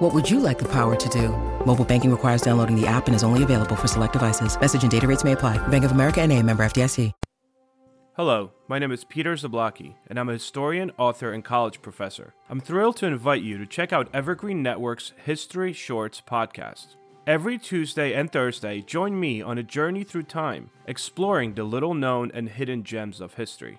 What would you like the power to do? Mobile banking requires downloading the app and is only available for select devices. Message and data rates may apply. Bank of America and a member FDIC. Hello, my name is Peter Zablocki, and I'm a historian, author, and college professor. I'm thrilled to invite you to check out Evergreen Network's History Shorts podcast. Every Tuesday and Thursday, join me on a journey through time, exploring the little known and hidden gems of history.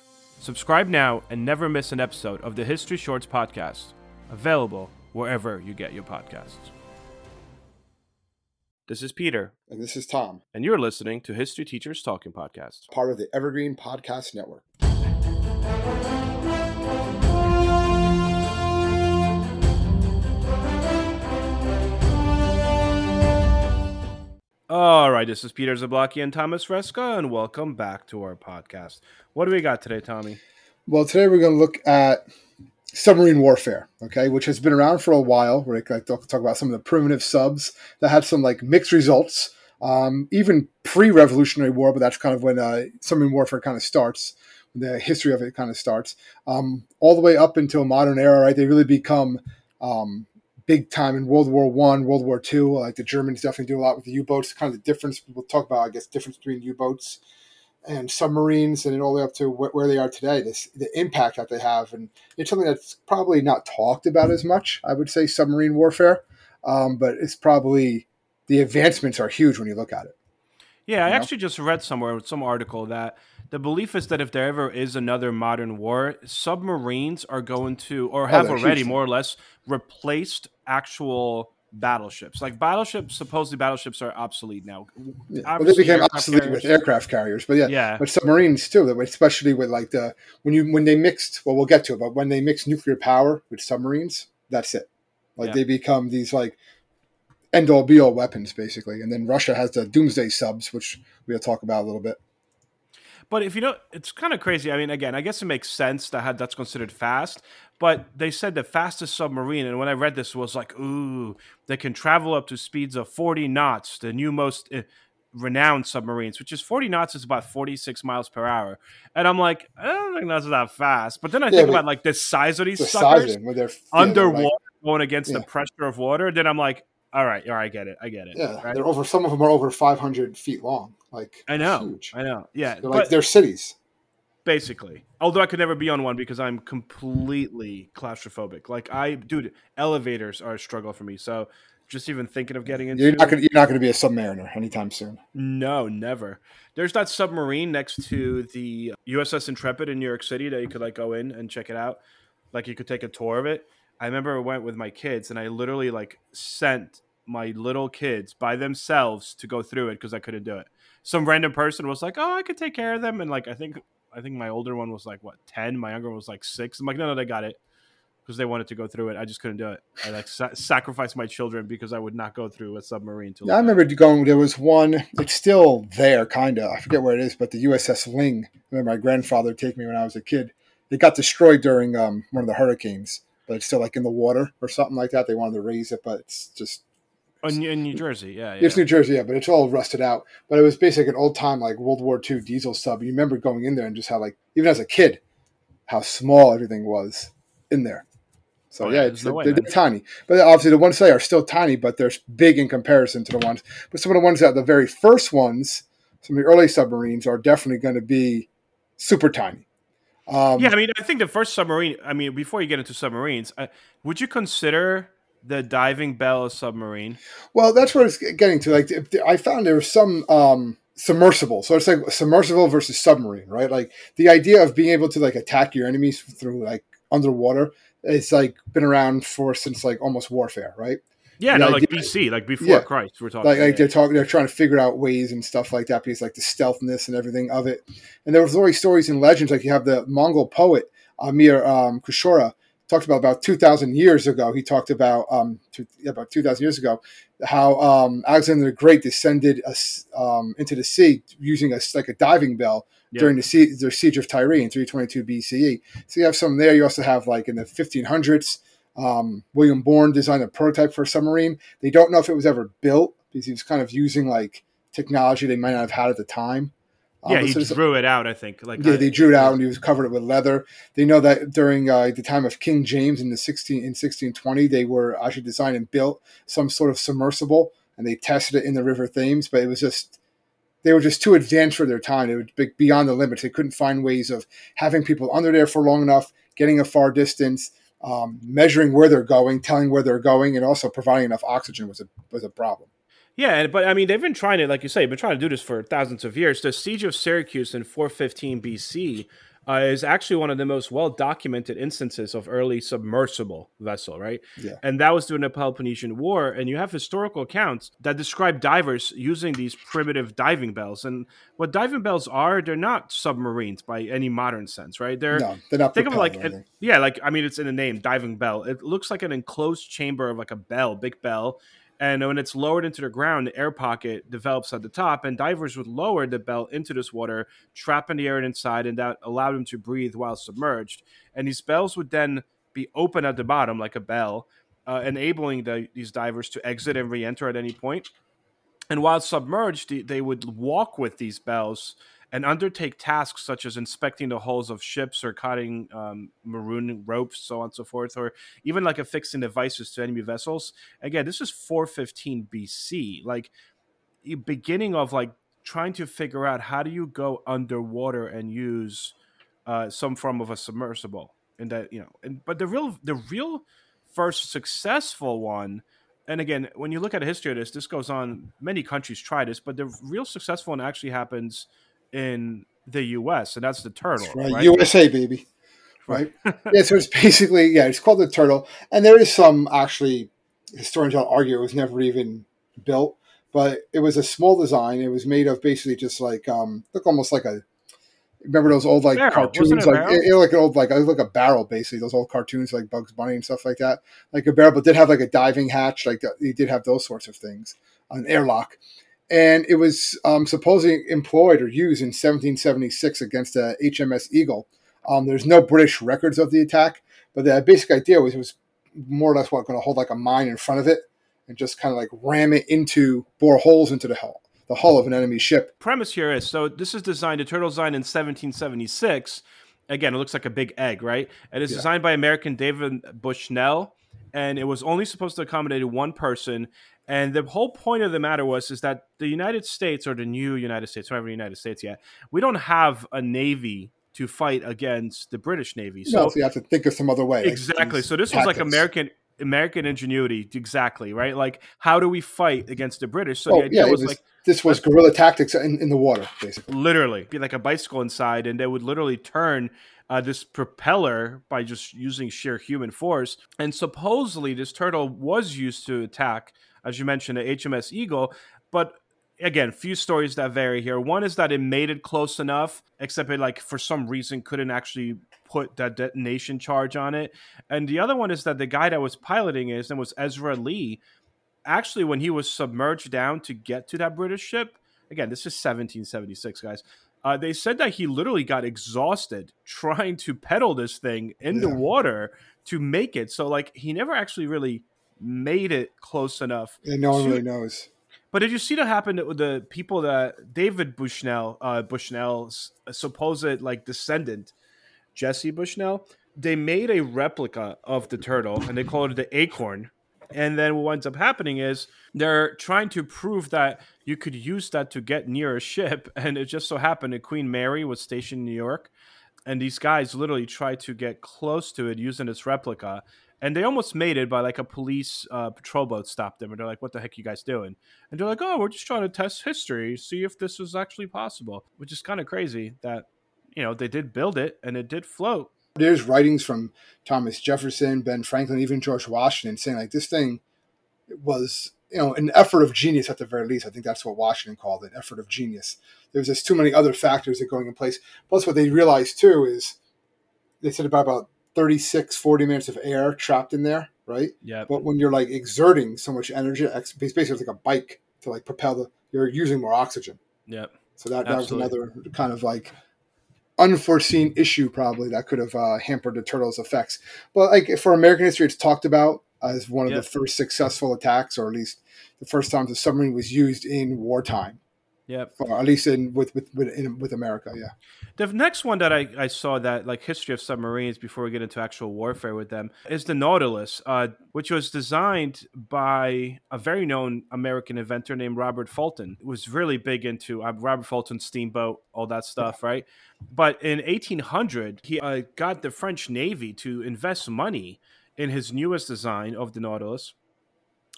Subscribe now and never miss an episode of the History Shorts podcast, available wherever you get your podcasts. This is Peter, And this is Tom, and you're listening to History Teachers Talking Podcast. part of the Evergreen Podcast Network. All right, this is Peter Zablocki and Thomas Fresca, and welcome back to our podcast. What do we got today, Tommy? Well, today we're going to look at submarine warfare, okay, which has been around for a while. We're going to talk, about some of the primitive subs that had some like mixed results, um, even pre-Revolutionary War, but that's kind of when uh, submarine warfare kind of starts. The history of it kind of starts um, all the way up until modern era. Right, they really become um, big time in World War One, World War Two. Like the Germans definitely do a lot with the U-boats. Kind of the difference people talk about, I guess, difference between U-boats and submarines, and all the way up to wh- where they are today. This the impact that they have, and it's something that's probably not talked about as much. I would say submarine warfare, um, but it's probably the advancements are huge when you look at it. Yeah, I know? actually just read somewhere some article that the belief is that if there ever is another modern war, submarines are going to or have they're already more or less replaced actual battleships. Like battleships, supposedly battleships are obsolete now. Yeah. Well, they became obsolete carriers- with aircraft carriers, but yeah, Yeah. but submarines too. Especially with like the when you when they mixed. Well, we'll get to it, but when they mix nuclear power with submarines, that's it. Like Yeah. they become these like end all be all weapons basically. And then Russia has the doomsday subs, which we'll talk about a little bit. But if you know, it's kind of crazy. I mean, again, I guess it makes sense that that's considered fast. But they said the fastest submarine, and when I read this, was like, ooh, they can travel up to speeds of 40 knots. The new most uh, renowned submarines, which is 40 knots, is about 46 miles per hour. And I'm like, I don't think that's that fast. But then I Yeah, think about like the size of these The suckers of them, where they're yeah, underwater like- going against the pressure of water. Then I'm like, all right, all right, I get it, I get it. yeah, right? they're over. Some of them are over 500 feet long. Like I know, huge. I know, yeah. They're like they're cities. basically although i could never be on one because i'm completely claustrophobic like i dude elevators are a struggle for me so just even thinking of getting into You're not gonna you're not gonna be a submariner anytime soon. no never there's that submarine next to the uss intrepid in new york city that you could like go in and check it out like you could take a tour of it i remember i went with my kids and i literally like sent my little kids by themselves to go through it because i couldn't do it some random person was like oh i could take care of them and like i think i think my older one was like what 10 my younger one was like 6 i'm like no no they got it because they wanted to go through it i just couldn't do it i like sa- sacrificed my children because i would not go through a submarine to Yeah, I look at it. remember going. There was one. It's still there, kind of. I forget where it is, but the USS Ling. I remember my grandfather take me when I was a kid. It got destroyed during um, one of the hurricanes, but it's still like in the water or something like that. They wanted to raise it, but it's just oh, in, in new jersey yeah, yeah. it's New Jersey, yeah, but it's all rusted out. But it was basically an old time like World War II diesel sub. You remember going in there and just how like even as a kid, how small everything was in there. So Oh, yeah, it's, no way, they're, man. they're tiny. But obviously the ones today are still tiny, but they're big in comparison to the ones. But some of the ones that the very first ones, some of the early submarines are definitely going to be super tiny. Um, yeah, I mean, I think the first submarine. I mean, before you get into submarines, uh, would you consider the diving bell a submarine? Well, that's what it's getting to. Like, if I found there was some um, submersible. So it's like submersible versus submarine, right? Like the idea of being able to like attack your enemies through like underwater. It's like been around for since like almost warfare, right? Yeah, no, like idea- BC, like before Yeah. Christ, we're talking. like, like they're talking they're trying to figure out ways and stuff like that because like the stealthiness and everything of it and there was always stories and legends like you have the mongol poet amir um, Khusrau talked about about 2000 years ago he talked about um two, yeah, about 2000 years ago how um alexander the great descended um, into the sea using a like a diving bell Yeah. during the, sie- the siege of Tyre in 322 BCE. So you have some there. You also have like in the 1500s, um, William Bourne designed a prototype for a submarine. They don't know if it was ever built because he was kind of using like technology they might not have had at the time. Um, yeah, he so drew it out. I think. Like, yeah, I- they drew it out and he was covered it with leather. They know that during uh, the time of King James in the 16 in 1620, they were actually designed and built some sort of submersible, and they tested it in the River Thames. But it was just they were just too advanced for their time. It were be- beyond the limits. They couldn't find ways of having people under there for long enough, getting a far distance, um, measuring where they're going, telling where they're going, and also providing enough oxygen was a was a problem. Yeah, but I mean, they've been trying to, like you say, been trying to do this for thousands of years. The siege of Syracuse in 415 BC uh, is actually one of the most well documented instances of early submersible vessel, right? Yeah. And that was during the Peloponnesian War. And you have historical accounts that describe divers using these primitive diving bells. And what diving bells are, they're not submarines by any modern sense, right? They're No, they're not. think of like an, yeah like i mean it's in the name diving bell it looks like an enclosed chamber of like a bell big bell and when it's lowered into the ground the air pocket develops at the top and divers would lower the bell into this water trapping the air inside and that allowed them to breathe while submerged and these bells would then be open at the bottom like a bell uh, enabling the, these divers to exit and re-enter at any point. and while submerged they would walk with these bells and undertake tasks such as inspecting the hulls of ships or cutting um, maroon ropes, so on and so forth, or even like affixing devices to enemy vessels. Again, this is 415 BC, like beginning of like trying to figure out how do you go underwater and use uh, some form of a submersible, and that you know, and but the real the real first successful one. And again, when you look at the history of this, this goes on. Many countries try this, but the real successful one actually happens in the U.S. and that's the turtle, right. right? USA baby. Right. yeah, so it's basically yeah, it's called the turtle, and there is some actually historians will argue it was never even built, but it was a small design. It was made of basically just like um, look almost like a remember those old like Barrel. cartoons Wasn't it a like it, it like an old like it like a barrel basically those old cartoons like Bugs Bunny and stuff like that like a barrel, but did have like a diving hatch like. They did have those sorts of things, an airlock. And it was um, supposedly employed or used in 1776 against the HMS Eagle. Um, there's no British records of the attack, but the basic idea was it was more or less what going to hold like a mine in front of it and just kind of like ram it into bore holes into the hull, the hull of an enemy ship. premise here is so this is designed the turtle designed in 1776 again it looks like a big egg right and it's Yeah. designed by american david bushnell and it was only supposed to accommodate one person and the whole point of the matter was is that the united states or the new united states whatever the united states yet we don't have a navy to fight against the british navy. So, so you have to think of some other way. exactly. these so this was like american american ingenuity exactly right? Like how do we fight against the british? So Oh, the idea yeah, was was- like This was guerrilla tactics in, in the water, basically. literally be like a bicycle inside and they would literally turn uh, this propeller by just using sheer human force. And supposedly this turtle was used to attack as you mentioned the hms eagle. But again few stories that vary here. One is that it made it close enough except it like for some reason couldn't actually put that detonation charge on it. And the other one is that the guy that was piloting it his name was ezra lee actually when he was submerged down to get to that british ship again this is 1776 guys uh, they said that he literally got exhausted trying to pedal this thing in the water to make it. So like he never actually really made it close enough And no one to- really knows. but did you see that happen with the people that David Bushnell, uh, Bushnell's supposed like descendant, Jesse Bushnell? They made a replica of the turtle and they called it the acorn. And then what ends up happening is they're trying to prove that you could use that to get near a ship. And it just so happened that Queen Mary was stationed in New York. And these guys literally tried to get close to it using its replica. And they almost made it by like a police uh, patrol boat stopped them and they're like what the heck you guys doing? And they're like oh we're just trying to test history see if this was actually possible which is kind of crazy that you know they did build it and it did float. There's writings from thomas jefferson ben franklin even george washington saying like this thing was you know an effort of genius at the very least. I think that's what washington called it effort of genius. There's just too many other factors that are going in place. Plus what they realized too is they said about about 36 40 minutes of air trapped in there right? Yeah but when you're like exerting so much energy it's basically it's like a bike to like propel the you're using more oxygen. Yeah so that, that was another kind of like unforeseen issue probably that could have uh, hampered the turtles effects. But like for american history it's talked about as one of Yeah. the first successful attacks or at least the first time the submarine was used in wartime yeah at least in with with with, in, with america yeah The next one that I, I saw that like history of submarines before we get into actual warfare with them is the Nautilus, uh, which was designed by a very known American inventor named Robert Fulton. It was really big into uh, Robert Fulton steamboat, all that stuff, right? But in 1800, he uh, got the French Navy to invest money in his newest design of the Nautilus.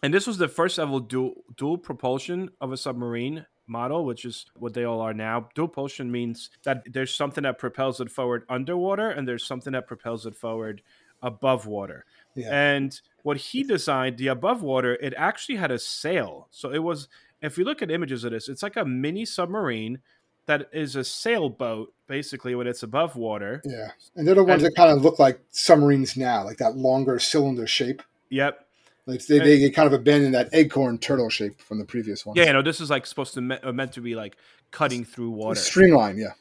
And this was the first ever dual, dual propulsion of a submarine model, which is what they all are now. Dual propulsion means that there's something that propels it forward underwater and there's something that propels it forward above water. Yeah. And what he designed, the above water, it actually had a sail. So it was, if you look at images of this, it's like a mini submarine that is a sailboat basically when it's above water. yeah and they're the ones And- that kind of look like submarines now like that longer cylinder shape Yep. Like they, they, they kind of abandoned that acorn turtle shape from the previous one Yeah, you know, this is like supposed to me- uh, meant to be like cutting through water. streamline yeah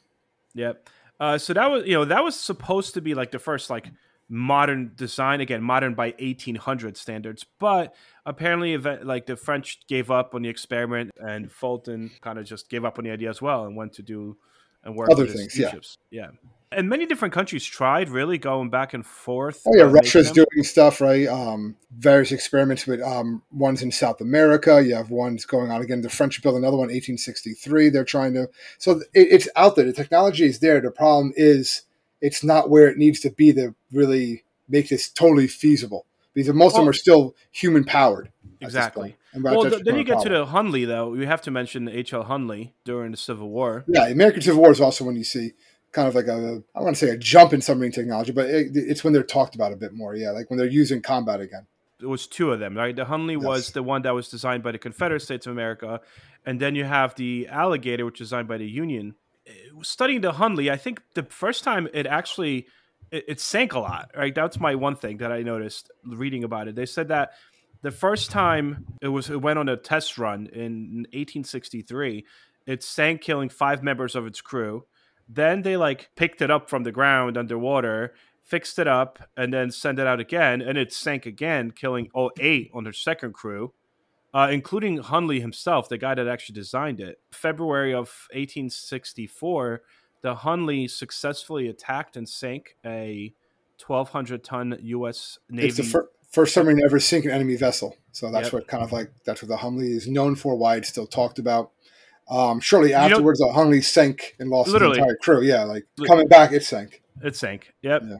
Yep. Uh, so that was you know that was supposed to be like the first like modern design again modern by 1800 standards but apparently event, like the french gave up on the experiment and fulton kind of just gave up on the idea as well and went to do and work Other things, yeah. yeah and many different countries tried really going back and forth Oh yeah, Russia's doing stuff right. Um, various experiments with um, ones in South America. You have ones going on again. The French built another one, 1863. They're trying to. So it, it's out there. The technology is there. The problem is it's not where it needs to be to really make this totally feasible. Because most of them are still human powered. exactly well th- then you get to the hunley though we have to mention hl hunley during the civil war yeah. the American Civil War is also when you see kind of like a I want to say a jump in submarine technology, but it, it's when they're talked about a bit more. Yeah, like when they're using combat again. it was two of them, right? The Hunley was the one that was designed by the Confederate States of America, and then you have the Alligator, which was designed by the Union. Uh, Studying the Hunley, I think the first time it actually it, it sank a lot, right? That's my one thing that I noticed reading about it. They said that the first time it was it went on a test run in 1863, it sank, killing five members of its crew. Then they like picked it up from the ground underwater, fixed it up, and then sent it out again, and it sank again, killing all eight on their second crew, uh, including Hunley himself, the guy that actually designed it. February of 1864, the Hunley successfully attacked and sank a 1,200 ton U.S. Navy. It's the fir- first submarine to ever sink an enemy vessel. So that's Yep. what kind of like that's what the Hunley is known for. Why it's still talked about. Um, shortly afterwards, the Hunley sank and lost the entire crew. Yeah, like coming back, it sank. It sank. Yep. Yeah.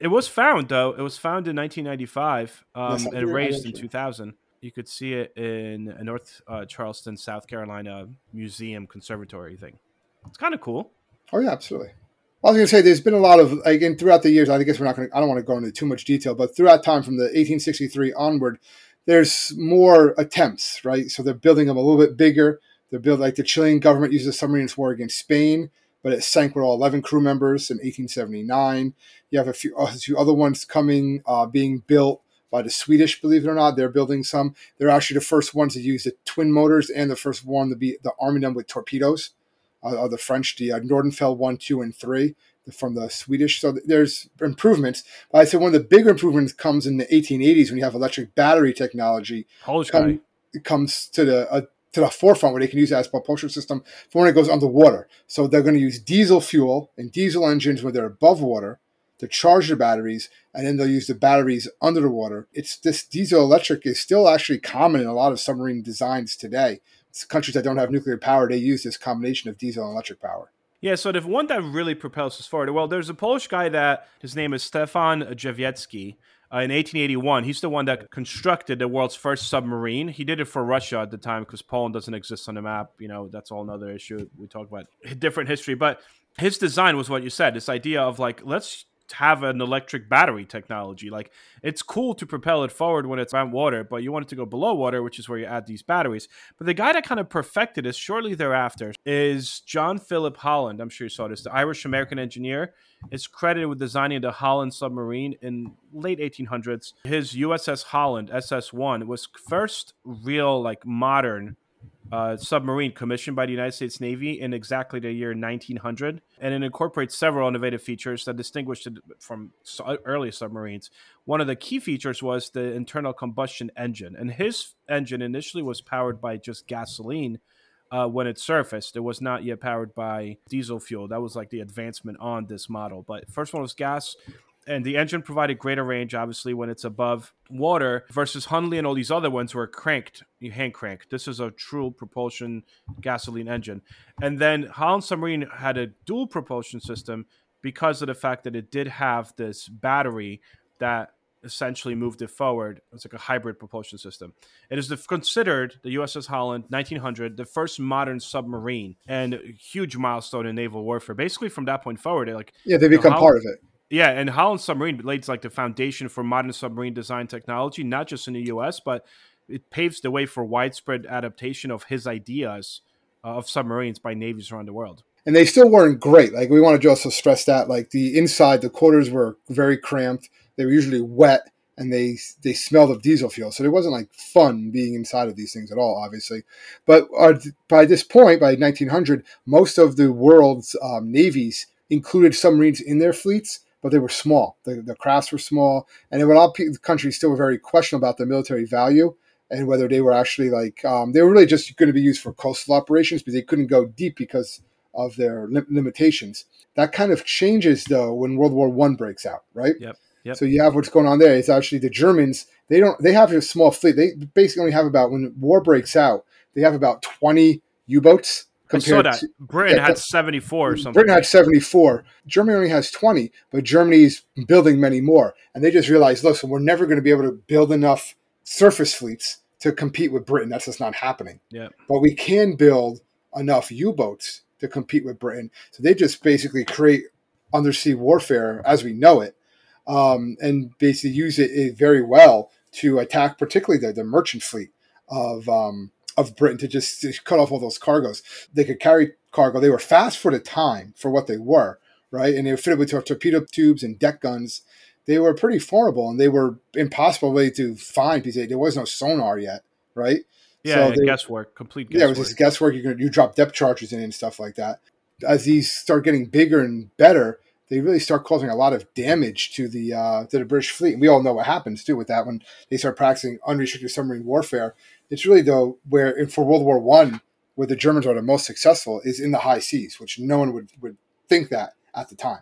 It was found though. It was found in 1995 um, Yes, and raised in 2000. You could see it in a North uh, Charleston, South Carolina museum conservatory thing. It's kind of cool. Oh yeah, absolutely. I was going to say there's been a lot of and throughout the years. I guess we're not going. to I don't want to go into too much detail, but throughout time from the 1863 onward, there's more attempts. Right, so they're building them a little bit bigger. They're building like the Chilean government used a submarine in its war against Spain, but it sank with all 11 crew members in 1879. You have a few, a few other ones coming, uh, being built by the Swedish. Believe it or not, they're building some. They're actually the first ones to use the twin motors and the first one to be the arming them with torpedoes uh, are the French, the uh, Nordenfelt 1, 2, and 3 from the Swedish. So there's improvements. But I'd say one of the bigger improvements comes in the 1880s when you have electric battery technology Polish come, it comes to the uh, to the forefront where they can use it as propulsion system for when it goes underwater. So they're going to use diesel fuel and diesel engines when they're above water to charge the batteries, and then they'll use the batteries under the water. It's this diesel electric is still actually common in a lot of submarine designs today. It's countries that don't have nuclear power, they use this combination of diesel and electric power. Yeah, so the one that really propels us forward. Well, there's a Polish guy that his name is Stefan Drzewiecki. Uh, in 1881. He's the one that constructed the world's first submarine. He did it for Russia at the time because Poland doesn't exist on the map. You know, that's all another issue. We talk about different history, but his design was what you said. This idea of like let's have an electric battery technology. Like it's cool to propel it forward when it's around water, but you want it to go below water, which is where you add these batteries. But the guy that kind of perfected this shortly thereafter is John Philip Holland. I'm sure you saw this. The Irish American engineer is credited with designing the Holland submarine in late 1800s. His USS Holland SS1 was first real like modern uh, submarine commissioned by the United States Navy in exactly the year 1900, and it incorporates several innovative features that distinguished it from early submarines. One of the key features was the internal combustion engine, and his engine initially was powered by just gasoline. Uh, when it surfaced, it was not yet powered by diesel fuel. That was like the advancement on this model. But first one was gas, and the engine provided greater range, obviously, when it's above water, versus Hunley and all these other ones were cranked, you hand crank. This is a true propulsion gasoline engine. And then Holland Submarine had a dual propulsion system because of the fact that it did have this battery that essentially moved it forward. It's like a hybrid propulsion system. It is the, considered the USS Holland 1900 the first modern submarine and huge milestone in naval warfare. Basically, from that point forward, like yeah, they become know, part of it. Yeah, and Holland Submarine lays like the foundation for modern submarine design technology, not just in the U.S., but it paves the way for widespread adaptation of his ideas uh, of submarines by navies around the world. And they still weren't great. Like we want to also stress that, like the inside, the quarters were very cramped. They were usually wet, and they they smelled of diesel fuel. So it wasn't like fun being inside of these things at all, obviously. But uh, by this point, by 1900, most of the world's um, navies included submarines in their fleets but they were small. The, the crafts were small, and a lot of countries still were very questionable about their military value and whether they were actually like um, they were really just going to be used for coastal operations, but they couldn't go deep because of their li- limitations. That kind of changes though when World War One breaks out, right? Yep. Yep. So you have what's going on there. It's actually the Germans. They don't. They have a small fleet. They basically only have about when war breaks out. They have about twenty U-boats compared to Britain yeah, had 74 or something. Britain had 74. Germany only has 20, but Germany's building many more. And they just realized, listen, we're never going to be able to build enough surface fleets to compete with Britain. That's just not happening. Yeah. But we can build enough U-boats to compete with Britain. So they just basically create undersea warfare as we know it, um, and basically use it very well to attack, particularly the, the merchant fleet of um, of Britain to just, to cut off all those cargoes. They could carry cargo. They were fast for the time for what they were, right? And they were fitted with torpedo tubes and deck guns. They were pretty formidable and they were impossible way to find because there was no sonar yet, right? Yeah, so they, guesswork, complete guesswork. Yeah, it was just guesswork. You could you drop depth charges in and stuff like that. As these start getting bigger and better, they really start causing a lot of damage to the uh, to the British fleet. And we all know what happens too with that when they start practicing unrestricted submarine warfare. It's really though where for World War One, where the Germans are the most successful is in the high seas, which no one would, would think that at the time.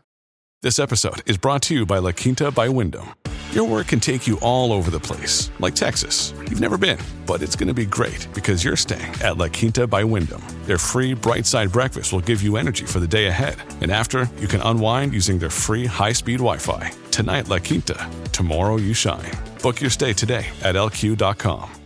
This episode is brought to you by La Quinta by Wyndham. Your work can take you all over the place, like Texas. You've never been, but it's going to be great because you're staying at La Quinta by Wyndham. Their free bright side breakfast will give you energy for the day ahead. And after, you can unwind using their free high speed Wi Fi. Tonight, La Quinta. Tomorrow, you shine. Book your stay today at lq.com.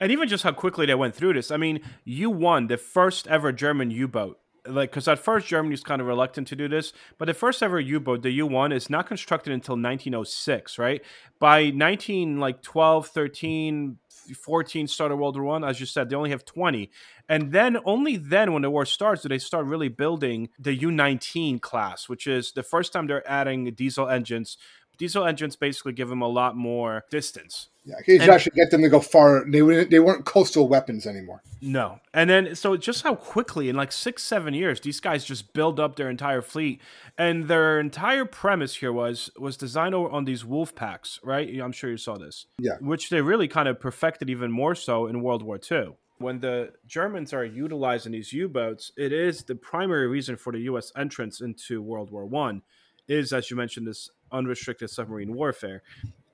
And even just how quickly they went through this. I mean, you won the first ever German U boat. Like, because at first Germany was kind of reluctant to do this, but the first ever U boat, the U 1, is not constructed until 1906, right? By 19, like 12, 13, 14 started World War One. As you said, they only have 20. And then only then, when the war starts, do they start really building the U 19 class, which is the first time they're adding diesel engines diesel engines basically give them a lot more distance. Yeah, you and, actually get them to go far. They they weren't coastal weapons anymore. No, and then so just how quickly in like six seven years these guys just build up their entire fleet, and their entire premise here was was designed on these wolf packs, right? I'm sure you saw this. Yeah, which they really kind of perfected even more so in World War II when the Germans are utilizing these U-boats, it is the primary reason for the U.S. entrance into World War One. Is as you mentioned this unrestricted submarine warfare.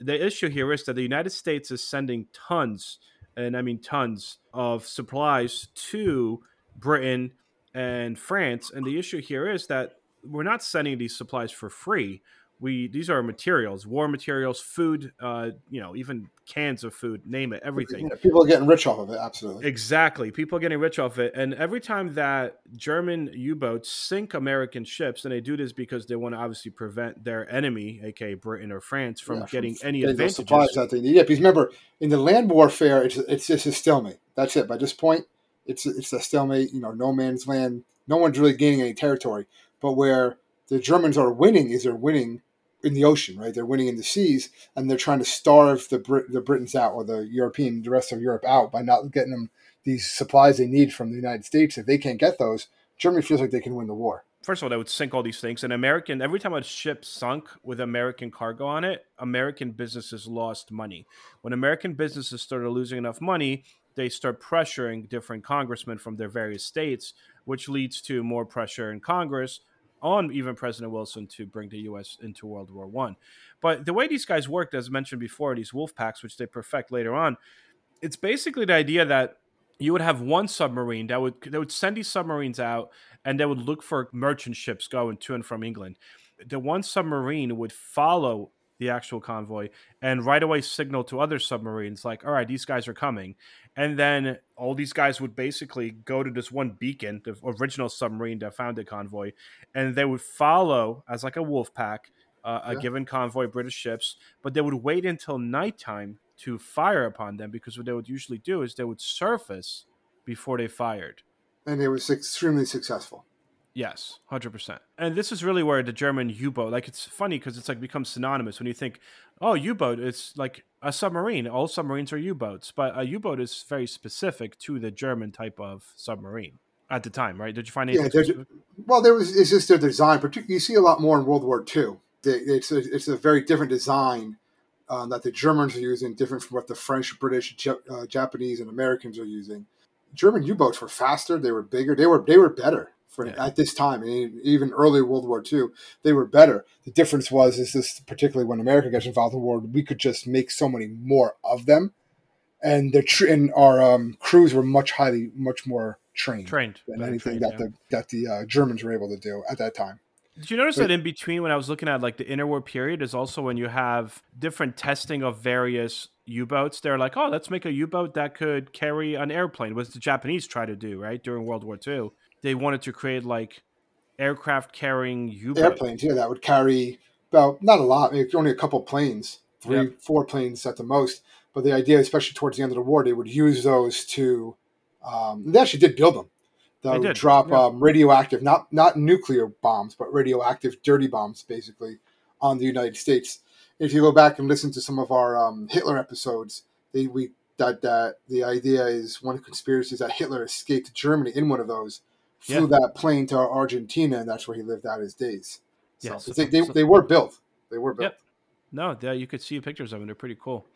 The issue here is that the United States is sending tons, and I mean tons, of supplies to Britain and France. And the issue here is that we're not sending these supplies for free. We these are materials, war materials, food, uh, you know, even cans of food, name it, everything. Yeah, people are getting rich off of it. Absolutely. Exactly. People are getting rich off it. And every time that German U boats sink American ships, and they do this because they want to obviously prevent their enemy, aka Britain or France, from Yeah, getting from any getting advantages. supplies that they need. Yeah, because remember, in the land warfare, it's it's just a stalemate. That's it. By this point, it's it's a stalemate. You know, no man's land. No one's really gaining any territory. But where the Germans are winning is they're winning in the ocean, right? They're winning in the seas, and they're trying to starve the Brit- the Britons out or the European, the rest of Europe out by not getting them these supplies they need from the United States. If they can't get those, Germany feels like they can win the war. First of all, they would sink all these things. And American, every time a ship sunk with American cargo on it, American businesses lost money. When American businesses started losing enough money, they start pressuring different congressmen from their various states, which leads to more pressure in Congress on even President Wilson to bring the U.S. into World War One. But the way these guys worked, as mentioned before, these wolf packs, which they perfect later on, it's basically the idea that you would have one submarine that would they would send these submarines out and they would look for merchant ships going to and from England. The one submarine would follow the actual convoy and right away signal to other submarines like all right these guys are coming and then all these guys would basically go to this one beacon the original submarine that found the convoy and they would follow as like a wolf pack uh, a Yeah. given convoy british ships but they would wait until nighttime to fire upon them because what they would usually do is they would surface before they fired And it was extremely successful. Yes, hundred percent. And this is really where the German U-boat, like, it's funny because it's like becomes synonymous when you think, oh, U-boat, it's like a submarine. All submarines are U-boats, but a U-boat is very specific to the German type of submarine at the time, right? Did you find Yeah, anything? they're- Well, there was it's just their design. Particularly, you see a lot more in World War II. They, it's a, it's a very different design um, that the Germans are using, different from what the French, British, uh, Japanese, and Americans are using. German U-boats were faster. They were bigger. They were they were better for Yeah. at this time, and even early World War II. They were better. The difference was is this particularly when America gets involved in the war, we could just make so many more of them, and the tr- and our um, crews were much highly much more trained Trained. than anything trained, that yeah. the that the uh, Germans were able to do at that time. Did you notice Wait. that in between when I was looking at like the interwar period is also when you have different testing of various U-boats. They're like, oh, let's make a U-boat that could carry an airplane, which the Japanese try to do, right? During World War II. They wanted to create like aircraft carrying U-boat. Airplanes, yeah, that would carry about not a lot, maybe only a couple planes, three, Yep. four planes at the most. But the idea, especially towards the end of the war, they would use those to. Um, they actually did build them. They would drop yeah. um, radioactive, not not nuclear bombs, but radioactive dirty bombs, basically, on the United States. If you go back and listen to some of our um, Hitler episodes, they we that that the idea is one conspiracy is that Hitler escaped to Germany in one of those, flew that plane to Argentina, and that's where he lived out his days. So, Yeah, so- they, they, so- they were built. They were built. Yep. No, yeah, you could see pictures of them. They're pretty cool.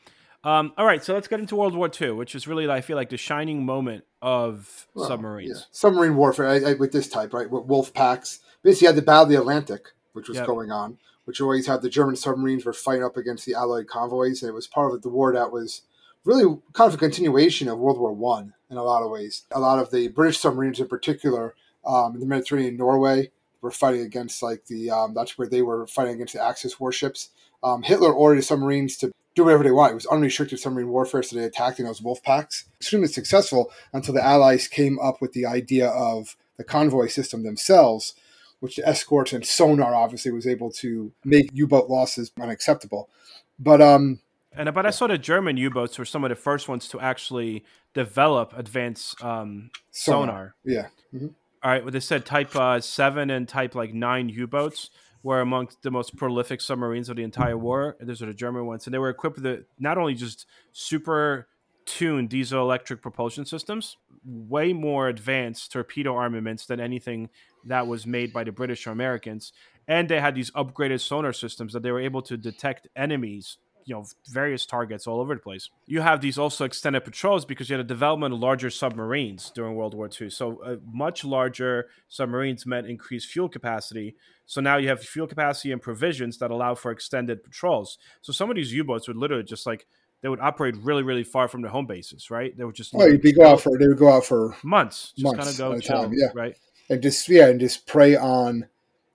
Um, all right, so let's get into World War II, which is really, I feel like, the shining moment of Well, submarines. yeah. Submarine warfare I, I, with this type, right? With wolf packs. Basically, you had the Battle of the Atlantic, which was Yep. going on, which always had the German submarines were fighting up against the Allied convoys, and it was part of the war that was really kind of a continuation of World War One in a lot of ways. A lot of the British submarines, in particular, um, in the Mediterranean, Norway, were fighting against like the. Um, that's where they were fighting against the Axis warships. Um, Hitler ordered submarines to do whatever they want. It was unrestricted submarine warfare, so they attacked in those wolf packs. Extremely successful until the Allies came up with the idea of the convoy system themselves, which the escorts and sonar obviously was able to make U-boat losses unacceptable. But um, And but I saw the German U-boats were some of the first ones to actually develop advanced um, sonar. yeah, Mhm. All right, well, they said Type uh, Seven and Type like Nine U-boats were amongst the most prolific submarines of the entire war. Those are the German ones, and they were equipped with the, not only just super tuned diesel electric propulsion systems, way more advanced torpedo armaments than anything that was made by the British or Americans, and they had these upgraded sonar systems that they were able to detect enemies you know various targets all over the place. You have these also extended patrols because you had a development of larger submarines during World War II. So uh, much larger submarines meant increased fuel capacity. So now you have fuel capacity and provisions that allow for extended patrols. So some of these U-boats would literally just like they would operate really really far from their home bases, right? They would just well, you'd go out for they would go out for months, just months kind of go chill, time, yeah. right? and just yeah, and just prey on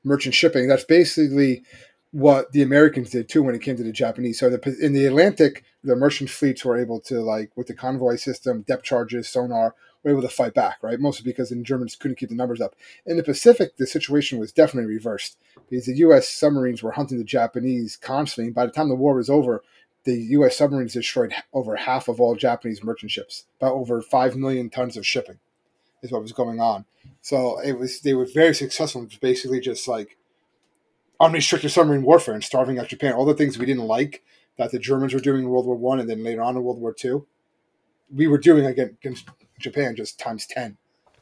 merchant shipping. That's basically what the Americans did too when it came to the Japanese. So the, in the Atlantic, the merchant fleets were able to like with the convoy system, depth charges, sonar, were able to fight back, right? Mostly because the Germans couldn't keep the numbers up. In the Pacific, the situation was definitely reversed because the U.S. submarines were hunting the Japanese constantly. And by the time the war was over, the U.S. submarines destroyed over half of all Japanese merchant ships, about over five million tons of shipping, is what was going on. So it was they were very successful. Basically just like unrestricted submarine warfare and starving out Japan. All the things we didn't like that the Germans were doing in World War One and then later on in World War Two, we were doing against Japan just times ten.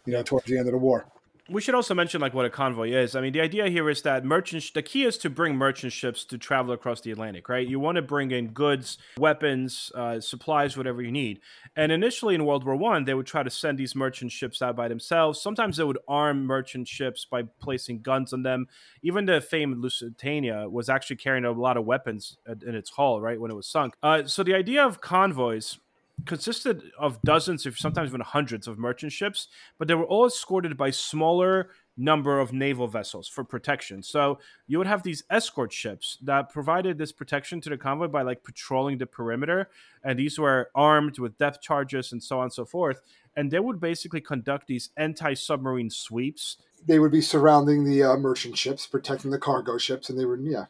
You know, towards the end of the war we should also mention like what a convoy is. I mean, the idea here is that merchant the key is to bring merchant ships to travel across the Atlantic, right? You want to bring in goods, weapons, uh, supplies, whatever you need. And initially in World War One, they would try to send these merchant ships out by themselves. Sometimes they would arm merchant ships by placing guns on them. Even the famed Lusitania was actually carrying a lot of weapons in its hull, right when it was sunk. Uh, so the idea of convoys consisted of dozens, if sometimes even hundreds of merchant ships, but they were all escorted by smaller number of naval vessels for protection. So you would have these escort ships that provided this protection to the convoy by like patrolling the perimeter, and these were armed with depth charges and so on and so forth. And they would basically conduct these anti-submarine sweeps. They would be surrounding the uh, merchant ships, protecting the cargo ships, and they were yeah,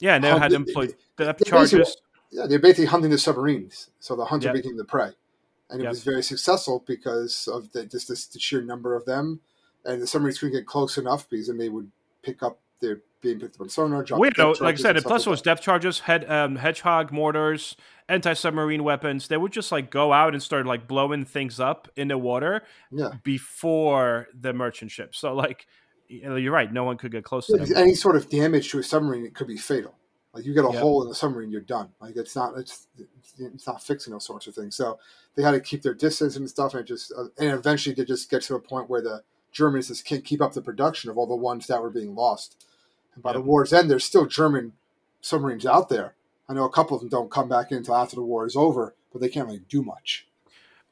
yeah, and they um, had employed depth charges yeah, they're basically hunting the submarines. So the hunter yep. became the prey, and it yep. was very successful because of the, just this, the sheer number of them, and the submarines couldn't get close enough because then they would pick up their being picked up on sonar. We know, like I said, plus it was depth charges, head, um, hedgehog mortars, anti-submarine weapons. They would just like go out and start like blowing things up in the water yeah. before the merchant ship. So like you're right, no one could get close to them. Any sort of damage to a submarine it could be fatal. Like you get a yep. hole in the submarine, you're done. Like it's not it's it's not fixing those sorts of things. So they had to keep their distance and stuff, and it just uh, and eventually they just get to a point where the Germans just can't keep up the production of all the ones that were being lost. And by yep. the war's end, there's still German submarines out there. I know a couple of them don't come back in until after the war is over, but they can't really do much.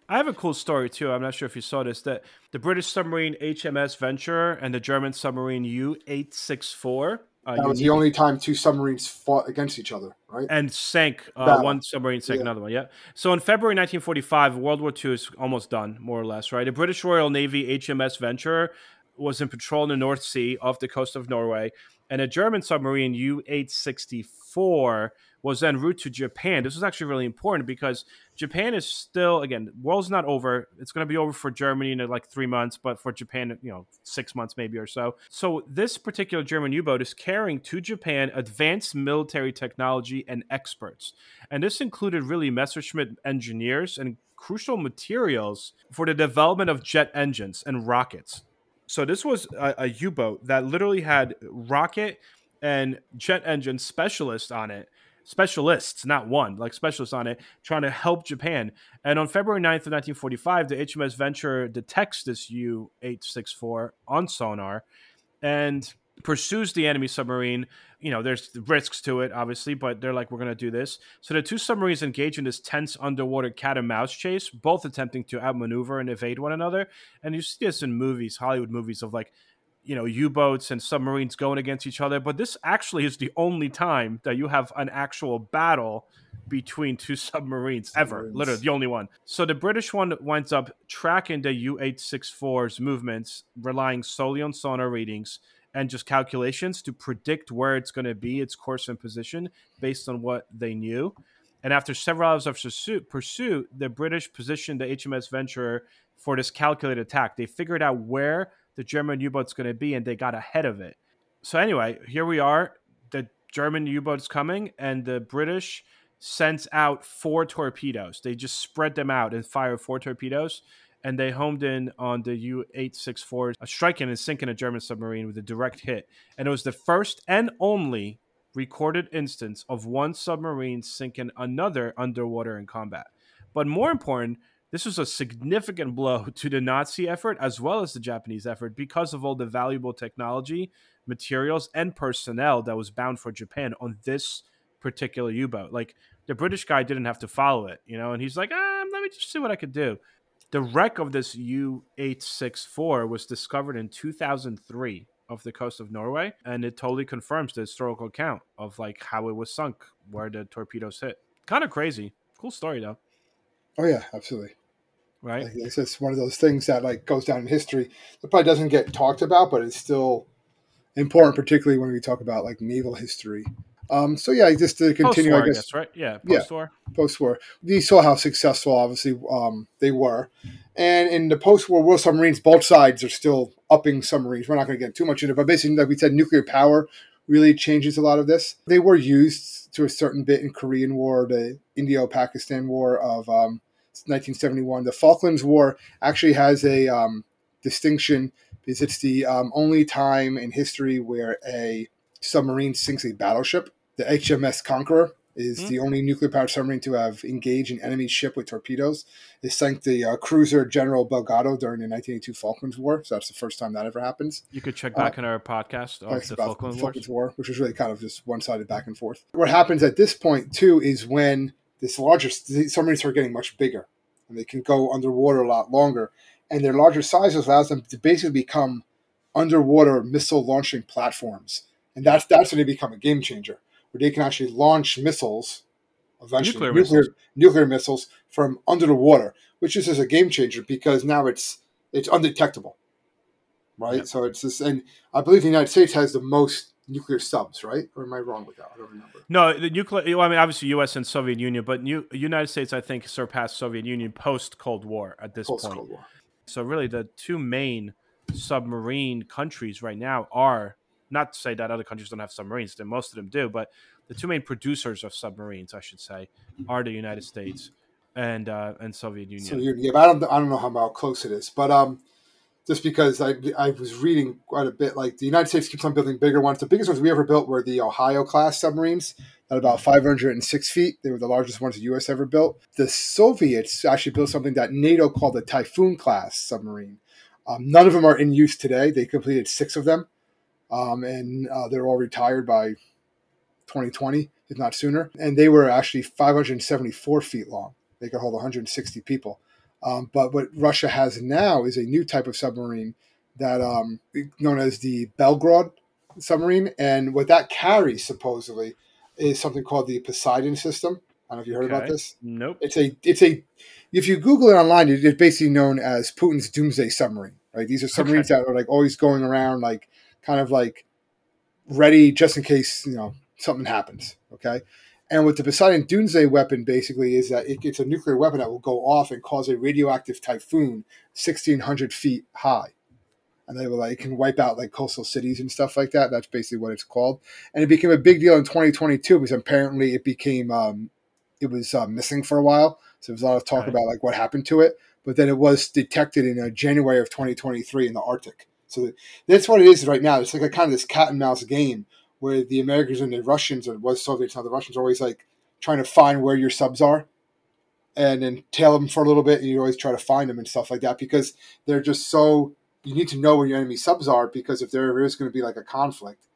I have a cool story too. I'm not sure if you saw this. That the British submarine HMS Venture and the German submarine U eight six four uh, that was the only time two submarines fought against each other, right? And sank uh, one submarine, sank yeah. another one. Yeah. So in February 1945, World War II is almost done, more or less, right? The British Royal Navy HMS Venture was in patrol in the North Sea off the coast of Norway, and a German submarine U 864 was en route to Japan. This was actually really important because Japan is still, again, world's not over. It's going to be over for Germany in uh, like three months, but for Japan, you know, six months maybe or so. So this particular German U-boat is carrying to Japan advanced military technology and experts, and this included really Messerschmitt engineers and crucial materials for the development of jet engines and rockets. So this was a a U-boat that literally had rocket and jet engine specialists on it specialists, not one, like specialists on it, trying to help Japan. And on February 9th of 1945, the HMS Venture detects this U 864 on sonar and pursues the enemy submarine. You know, there's risks to it, obviously, but they're like, we're going to do this. So the two submarines engage in this tense underwater cat and mouse chase, both attempting to outmaneuver and evade one another. And you see this in movies, Hollywood movies, of like you know u-boats and submarines going against each other but this actually is the only time that you have an actual battle between two submarines, submarines. ever literally the only one. So the british one winds up tracking the u-864's movements relying solely on sonar readings and just calculations to predict where it's going to be its course and position based on what they knew. And after several hours of pursuit, pursuit the british positioned the hms venture for this calculated attack. They figured out where the German U boat's going to be, and they got ahead of it. So, anyway, here we are. The German U boat's coming, and the British sends out four torpedoes. They just spread them out and fire four torpedoes, and they homed in on the U 864, striking and sinking a German submarine with a direct hit. And it was the first and only recorded instance of one submarine sinking another underwater in combat. But more important, this was a significant blow to the Nazi effort as well as the Japanese effort because of all the valuable technology, materials, and personnel that was bound for Japan on this particular U boat. Like the British guy didn't have to follow it, you know, and he's like, ah, let me just see what I could do. The wreck of this U 864 was discovered in 2003 off the coast of Norway, and it totally confirms the historical account of like how it was sunk, where the torpedoes hit. Kind of crazy. Cool story though. Oh yeah, absolutely. Right. Like, it's just one of those things that like goes down in history that probably doesn't get talked about, but it's still important, particularly when we talk about like naval history. Um, so yeah, just to continue, Post-war, I guess, right? Yeah, Yeah. post-war. post-war, you saw how successful, obviously, um, they were. And in the post-war world, submarines, both sides are still upping submarines. We're not going to get too much into it, but basically, like we said, nuclear power really changes a lot of this. They were used to a certain bit in Korean War, the Indio-Pakistan War of um, 1971. The Falklands War actually has a um, distinction because it's the um, only time in history where a submarine sinks a battleship. The HMS Conqueror is Hmm. the only nuclear powered submarine to have engaged an enemy ship with torpedoes. It sank the uh, cruiser General Belgrano during the 1982 Falklands War. So that's the first time that ever happens. You could check Uh, back in our podcast Talks the about Falkland the Wars. Falklands War, which was really kind of just one sided back and forth. What happens at this point, too, is when this larger submarines are getting much bigger and they can go underwater a lot longer. And their larger sizes allows them to basically become underwater missile launching platforms. And that's that's when they become a game changer, where they can actually launch missiles, eventually Nuclear nuclear missiles. nuclear missiles from under the water, which is just a game changer because now it's it's undetectable, right? Yep. So it's this, and I believe the United States has the most nuclear subs, right? Or am I wrong with that? I don't remember. No, the nuclear. Well, I mean, obviously, U.S. and Soviet Union, but New, United States, I think, surpassed Soviet Union post Cold War at this Post point. War. So really, the two main submarine countries right now are not to say that other countries don't have submarines; then most of them do. But the two main producers of submarines, I should say, are the United States and uh, and Soviet Union. So yeah, I don't I don't know how, how close it is, but um, just because I I was reading quite a bit, like the United States keeps on building bigger ones. The biggest ones we ever built were the Ohio class submarines at about 506 feet. They were the largest ones the U.S. ever built. The Soviets actually built something that NATO called the Typhoon class submarine. Um, none of them are in use today. They completed six of them, um, and uh, they're all retired by 2020, if not sooner. And they were actually 574 feet long. They could hold 160 people. Um, but what Russia has now is a new type of submarine that um, known as the Belgorod submarine, and what that carries supposedly is something called the Poseidon system. I don't know if you heard about this. Nope. It's a it's a if you Google it online, it- it's basically known as Putin's doomsday submarine. Right? These are submarines that are like always going around, like kind of like ready just in case you know something happens. Okay. And what the Poseidon Doomsday weapon basically is that it, it's a nuclear weapon that will go off and cause a radioactive typhoon 1,600 feet high. And they will like it can wipe out like coastal cities and stuff like that. That's basically what it's called. And it became a big deal in 2022 because apparently it became um, it was uh, missing for a while. So there was a lot of talk Right. about like what happened to it. But then it was detected in uh, January of 2023 in the Arctic. So that's what it is right now. It's like a kind of this cat and mouse game where the Americans and the Russians, or it was Soviets now, the Russians are always like trying to find where your subs are and then tail them for a little bit. And you always try to find them and stuff like that because they're just so, you need to know where your enemy subs are because if there is going to be like a conflict,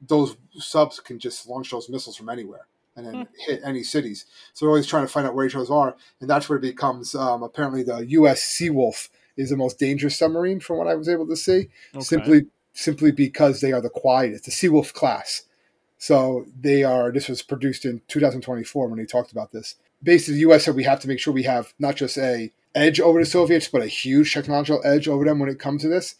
those subs can just launch those missiles from anywhere and then hit any cities. So they're always trying to find out where each others are. And that's where it becomes um, apparently the U.S. Seawolf is the most dangerous submarine from what I was able to see Okay. simply simply because they are the quietest, the Seawolf class. So they are. This was produced in 2024 when they talked about this. Basically, the U.S. said we have to make sure we have not just a edge over the Soviets, but a huge technological edge over them when it comes to this.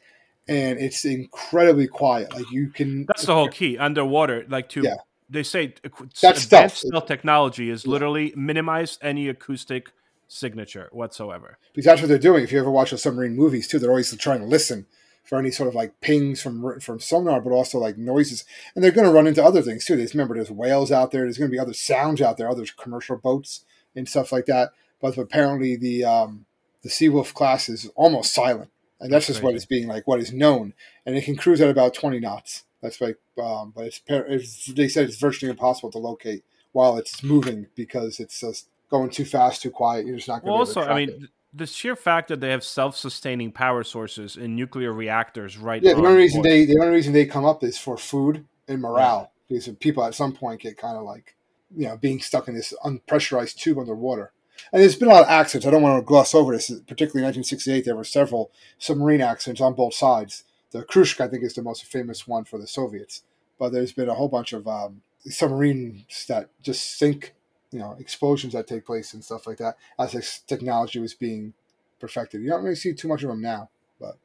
And it's incredibly quiet. Like you can. That's the whole key. Underwater, like to Yeah. they say That's advanced stealth. stealth technology is Yeah. literally minimize any acoustic signature whatsoever. because that's what they're doing. If you ever watch the submarine movies too, they're always trying to listen for any sort of like pings from from sonar, but also like noises. And they're going to run into other things too. There's remember there's whales out there. There's going to be other sounds out there, other commercial boats and stuff like that. But apparently the um, the Seawolf class is almost silent, and that's, That's just what crazy. it's being like, what is known, and it can cruise at about 20 knots. That's like, um, but it's, it's they said it's virtually impossible to locate while it's moving because it's just going too fast, too quiet. You're just not going to. be also, I mean, the sheer fact that they have self-sustaining power sources in nuclear reactors right Yeah, the only reason board. they the only reason they come up is for food and morale because people at some point get kind of like you know being stuck in this unpressurized tube underwater. And there's been a lot of accidents. I don't want to gloss over this. Particularly in 1968, there were several submarine accidents on both sides the Kursk, I think, is the most famous one for the Soviets. But there's been a whole bunch of um, submarines that just sink, you know, explosions that take place and stuff like that as this technology was being perfected. You don't really see too much of them now, but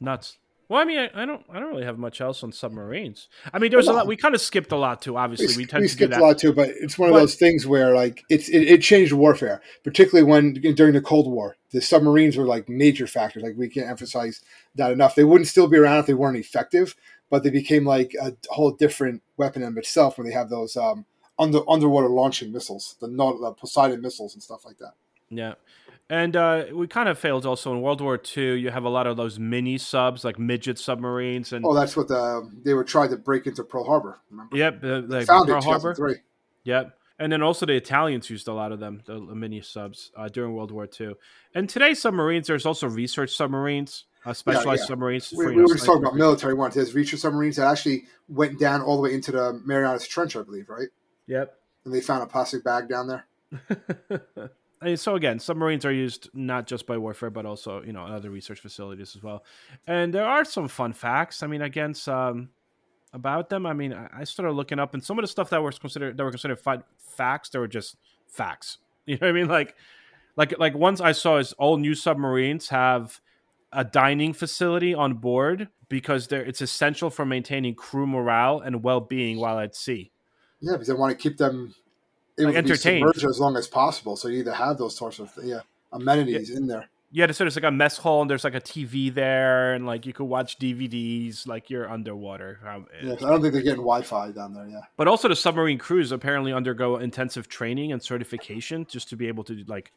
nuts. Well, I mean, I, I, don't, I don't really have much else on submarines. I mean, there was a lot. We kind of skipped a lot too. Obviously, we, we, tend we to skipped a lot too, but it's one of but, those things where like it's it, it, changed warfare, particularly when during the Cold War, the submarines were like major factors. Like we can't emphasize that enough. They wouldn't still be around if they weren't effective, but they became like a whole different weapon in itself when they have those um, under underwater launching missiles, the, the Poseidon missiles and stuff like that. Yeah. And uh, we kind of failed also in World War II. You have a lot of those mini subs, like midget submarines, and oh, that's what the, they were trying to break into Pearl Harbor. Remember? Yep, uh, like Found Pearl it Harbor. Yep, and then also the Italians used a lot of them, the mini subs, uh, during World War II. And today's submarines, there's also research submarines, uh, specialized yeah, yeah. submarines. We, we were just talking about military ones. There's research submarines that actually went down all the way into the Marianas Trench, I believe, right? Yep. And they found a plastic bag down there. so again, submarines are used not just by warfare, but also you know other research facilities as well. And there are some fun facts. I mean, against um, about them. I mean, I started looking up, and some of the stuff that was considered that were considered facts, they were just facts. You know what I mean? Like, like, like once I saw is all new submarines have a dining facility on board because it's essential for maintaining crew morale and well being while at sea. Yeah, because they want to keep them able like be as long as possible. So you either have those sorts of yeah amenities yeah. in there. Yeah, so there's like a mess hall and there's like a TV there, and like you could watch DVDs like you're underwater. Yeah, I don't think they're getting Wi-Fi down there. Yeah, but also the submarine crews apparently undergo intensive training and certification just to be able to like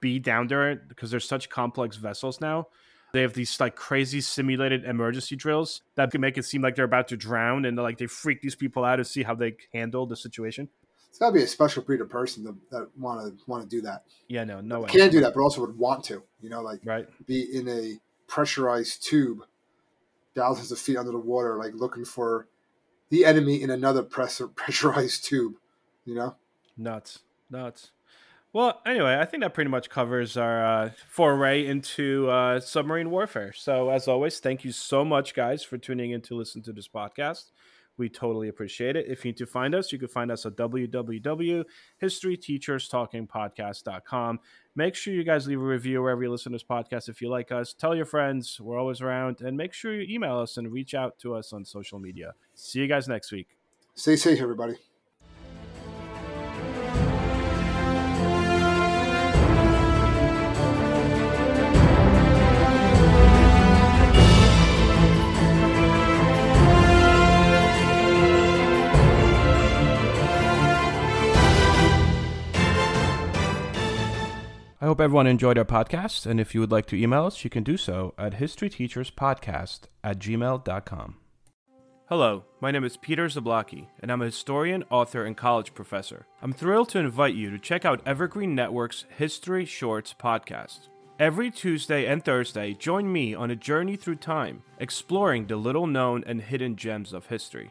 be down there because there's such complex vessels now. They have these like crazy simulated emergency drills that can make it seem like they're about to drown, and like they freak these people out to see how they handle the situation it's got to be a special breed of person that, that want to want to do that. Yeah, no, no way. Can do that, but also would want to. You know, like right. be in a pressurized tube, thousands of feet under the water, like looking for the enemy in another pressurized tube. You know, nuts, nuts. Well, anyway, I think that pretty much covers our uh, foray into uh, submarine warfare. So, as always, thank you so much, guys, for tuning in to listen to this podcast. We totally appreciate it. If you need to find us, you can find us at www.historyteacherstalkingpodcast.com. Make sure you guys leave a review wherever you listen to this podcast if you like us. Tell your friends. We're always around. And make sure you email us and reach out to us on social media. See you guys next week. Stay safe, everybody. Everyone enjoyed our podcast, and if you would like to email us, you can do so at historyteacherspodcast at gmail.com. Hello, my name is Peter Zablocki, and I'm a historian, author, and college professor. I'm thrilled to invite you to check out Evergreen Network's History Shorts podcast. Every Tuesday and Thursday, join me on a journey through time, exploring the little known and hidden gems of history.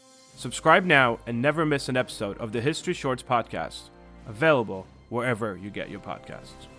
Subscribe now and never miss an episode of the History Shorts podcast, available wherever you get your podcasts.